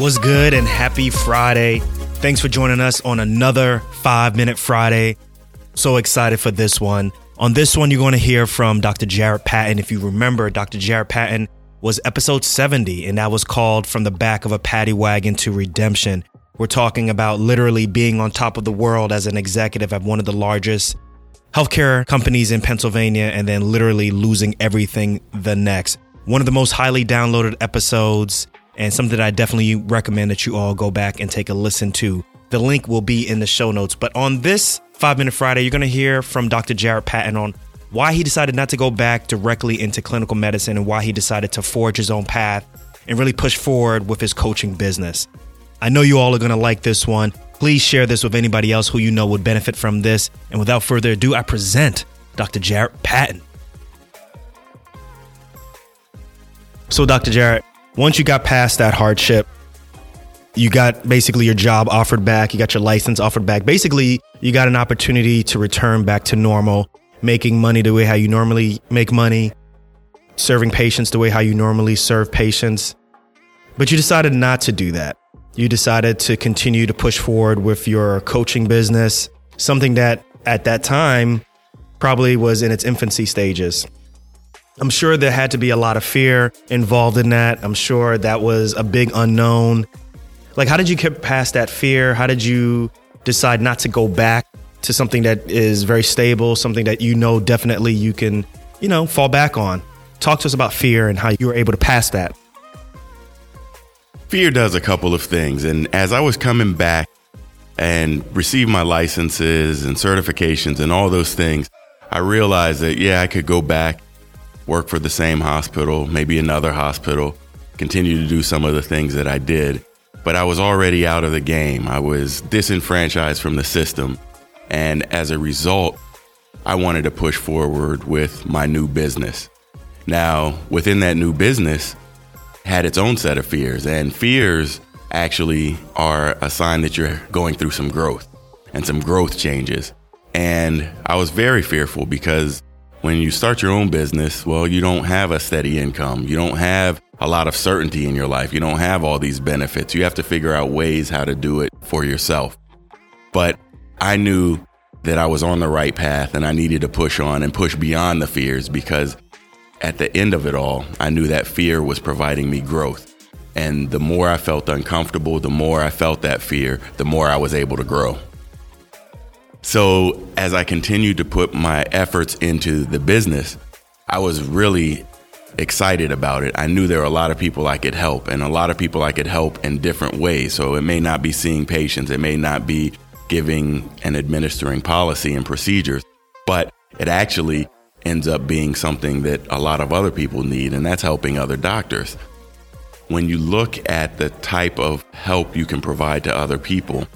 Was good and happy Friday. Thanks for joining us on another 5 Minute Friday. So excited for this one. On this one, you're going to hear from Dr. Jarrett Patton. If you remember, Dr. Jarrett Patton was episode 70, and that was called From the Back of a Paddy Wagon to Redemption. We're talking about literally being on top of the world as an executive at one of the largest healthcare companies in Pennsylvania and then literally losing everything the next. One of the most highly downloaded episodes and something that I definitely recommend that you all go back and take a listen to. The link will be in the show notes. But on this Five Minute Friday, you're going to hear from Dr. Jarrett Patton on why he decided not to go back directly into clinical medicine and why he decided to forge his own path and really push forward with his coaching business. I know you all are going to like this one. Please share this with anybody else who you know would benefit from this. And without further ado, I present Dr. Jarrett Patton. So, Dr. Jarrett, once you got past that hardship, you got basically your job offered back, you got your license offered back. Basically, you got an opportunity to return back to normal, making money the way how you normally make money, serving patients the way how you normally serve patients. But you decided not to do that. You decided to continue to push forward with your coaching business, something that at that time probably was in its infancy stages. I'm sure there had to be a lot of fear involved in that. I'm sure that was a big unknown. Like, how did you get past that fear? How did you decide not to go back to something that is very stable, something that you know definitely you can, you know, fall back on? Talk to us about fear and how you were able to pass that. Fear does a couple of things. And as I was coming back and received my licenses and certifications and all those things, I realized that, yeah, I could go back work for the same hospital, maybe another hospital, continue to do some of the things that I did. But I was already out of the game. I was disenfranchised from the system. And as a result, I wanted to push forward with my new business. Now, within that new business, had its own set of fears, and fears actually are a sign that you're going through some growth and some growth changes. And I was very fearful because when you start your own business, well, you don't have a steady income. You don't have a lot of certainty in your life. You don't have all these benefits. You have to figure out ways how to do it for yourself. But I knew that I was on the right path and I needed to push on and push beyond the fears because at the end of it all, I knew that fear was providing me growth. And the more I felt uncomfortable, the more I felt that fear, the more I was able to grow. So, as I continued to put my efforts into the business, I was really excited about it. I knew there were a lot of people I could help, and a lot of people I could help in different ways. So, it may not be seeing patients, it may not be giving and administering policy and procedures, but it actually ends up being something that a lot of other people need, and that's helping other doctors. When you look at the type of help you can provide to other people,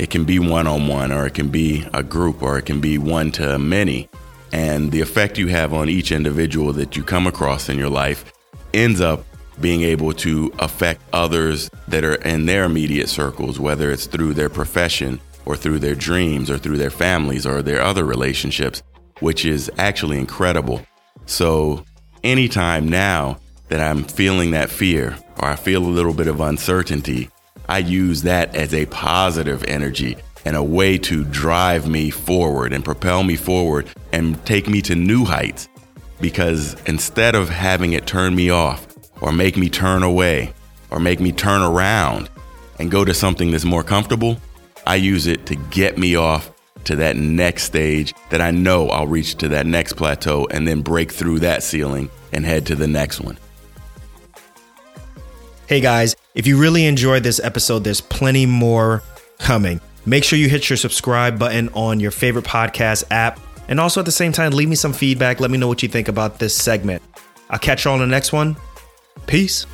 it can be one on one, or it can be a group, or it can be one to many. And the effect you have on each individual that you come across in your life ends up being able to affect others that are in their immediate circles, whether it's through their profession or through their dreams or through their families or their other relationships, which is actually incredible. So, anytime now that I'm feeling that fear or I feel a little bit of uncertainty, I use that as a positive energy and a way to drive me forward and propel me forward and take me to new heights. Because instead of having it turn me off or make me turn away or make me turn around and go to something that's more comfortable, I use it to get me off to that next stage that I know I'll reach to that next plateau and then break through that ceiling and head to the next one. Hey guys, if you really enjoyed this episode, there's plenty more coming. Make sure you hit your subscribe button on your favorite podcast app. And also at the same time, leave me some feedback. Let me know what you think about this segment. I'll catch you all in the next one. Peace.